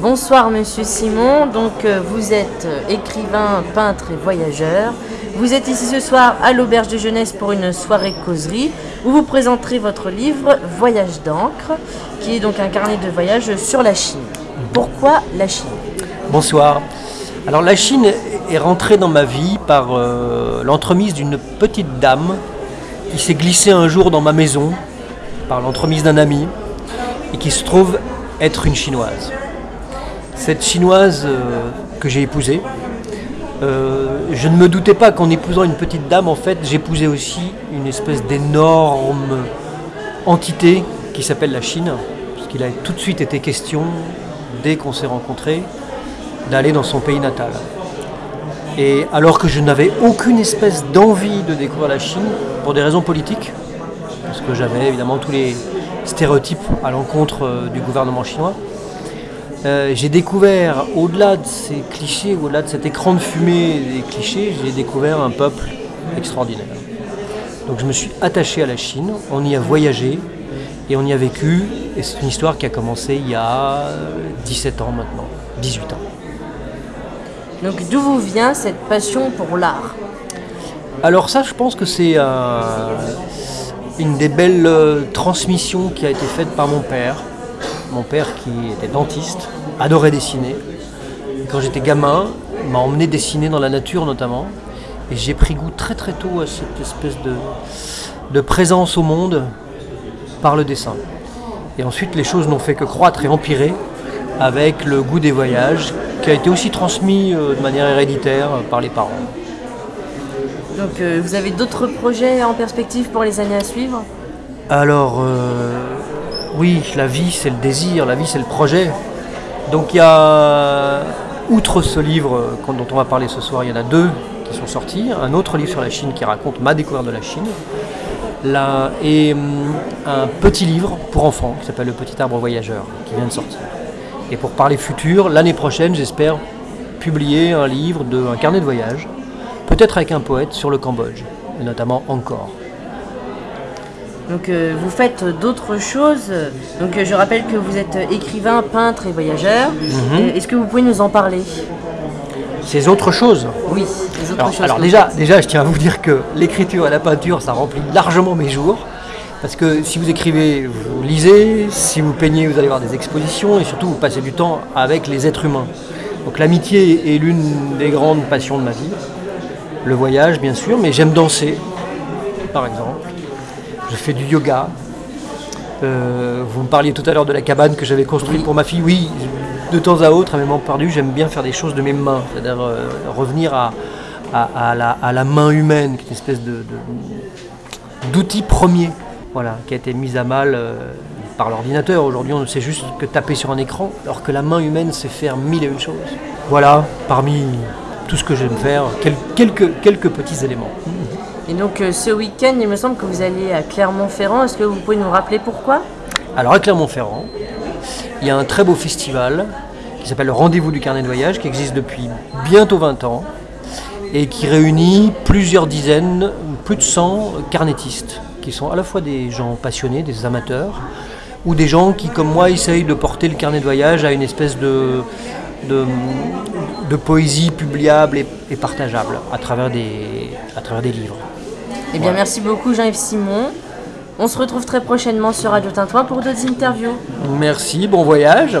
Bonsoir Monsieur Simon, donc euh, vous êtes euh, écrivain, peintre et voyageur. Vous êtes ici ce soir à l'Auberge de Jeunesse pour une soirée causerie où vous présenterez votre livre Voyage d'encre, qui est donc un carnet de voyage sur la Chine. Pourquoi la Chine? Bonsoir. Alors la Chine est rentrée dans ma vie par euh, l'entremise d'une petite dame qui s'est glissée un jour dans ma maison par l'entremise d'un ami et qui se trouve être une chinoise. Cette chinoise euh, que j'ai épousée, euh, je ne me doutais pas qu'en épousant une petite dame, en fait, j'épousais aussi une espèce d'énorme entité qui s'appelle la Chine, puisqu'il a tout de suite été question, dès qu'on s'est rencontrés, d'aller dans son pays natal. Et alors que je n'avais aucune espèce d'envie de découvrir la Chine, pour des raisons politiques, parce que j'avais évidemment tous les stéréotypes à l'encontre euh, du gouvernement chinois, euh, j'ai découvert, au-delà de ces clichés, au-delà de cet écran de fumée des clichés, j'ai découvert un peuple extraordinaire. Donc je me suis attaché à la Chine, on y a voyagé et on y a vécu, et c'est une histoire qui a commencé il y a 17 ans maintenant, 18 ans. Donc d'où vous vient cette passion pour l'art? Alors ça, je pense que c'est euh, une des belles euh, transmissions qui a été faite par mon père. Mon père qui était dentiste, adorait dessiner. Quand j'étais gamin, m'a emmené dessiner dans la nature notamment. Et j'ai pris goût très très tôt à cette espèce de, de présence au monde par le dessin. Et ensuite, les choses n'ont fait que croître et empirer avec le goût des voyages qui a été aussi transmis euh, de manière héréditaire par les parents. Donc euh, vous avez d'autres projets en perspective pour les années à suivre Alors, euh, oui, la vie c'est le désir, la vie c'est le projet. Donc il y a, outre ce livre dont on va parler ce soir, il y en a deux qui sont sortis. Un autre livre sur la Chine qui raconte ma découverte de la Chine. Là, et hum, un petit livre pour enfants qui s'appelle Le Petit Arbre Voyageur qui vient de sortir. Et pour parler futur, l'année prochaine, j'espère publier un livre, de, un carnet de voyage, peut-être avec un poète sur le Cambodge, et notamment encore. Donc euh, vous faites d'autres choses. Donc euh, je rappelle que vous êtes écrivain, peintre et voyageur. Mhm. Euh, Est-ce que vous pouvez nous en parler? Ces autres choses? Oui, les autres Alors, choses. alors déjà, déjà, je tiens à vous dire que l'écriture et la peinture, ça remplit largement mes jours. Parce que si vous écrivez, vous lisez, si vous peignez, vous allez voir des expositions, et surtout vous passez du temps avec les êtres humains. Donc l'amitié est l'une des grandes passions de ma vie. Le voyage, bien sûr, mais j'aime danser, par exemple. Je fais du yoga. Euh, vous me parliez tout à l'heure de la cabane que j'avais construite pour ma fille. Oui, de temps à autre, à mes membres perdus, j'aime bien faire des choses de mes mains, c'est-à-dire euh, revenir à, à- à la, à la main humaine, qui est une espèce de- d'outil premier, voilà, qui a été mise à mal euh, par l'ordinateur. Aujourd'hui, on ne sait juste que taper sur un écran, alors que la main humaine sait faire mille et une choses. Voilà, parmi tout ce que j'aime faire, quel- quelques, quelques petits éléments. Et donc euh, ce week-end, il me semble que vous allez à Clermont-Ferrand. Est-ce que vous pouvez nous rappeler pourquoi? Alors à Clermont-Ferrand, il y a un très beau festival qui s'appelle le Rendez-vous du carnet de voyage, qui existe depuis bientôt 20 ans et qui réunit plusieurs dizaines, plus de 100 carnétistes, qui sont à la fois des gens passionnés, des amateurs, ou des gens qui, comme moi, essayent de porter le carnet de voyage à une espèce de, de, de poésie publiable et, et partageable à travers des, à travers des livres. Eh bien, merci beaucoup Jean-Yves Simon. On se retrouve très prochainement sur Radio Tintouin pour d'autres interviews. Merci, bon voyage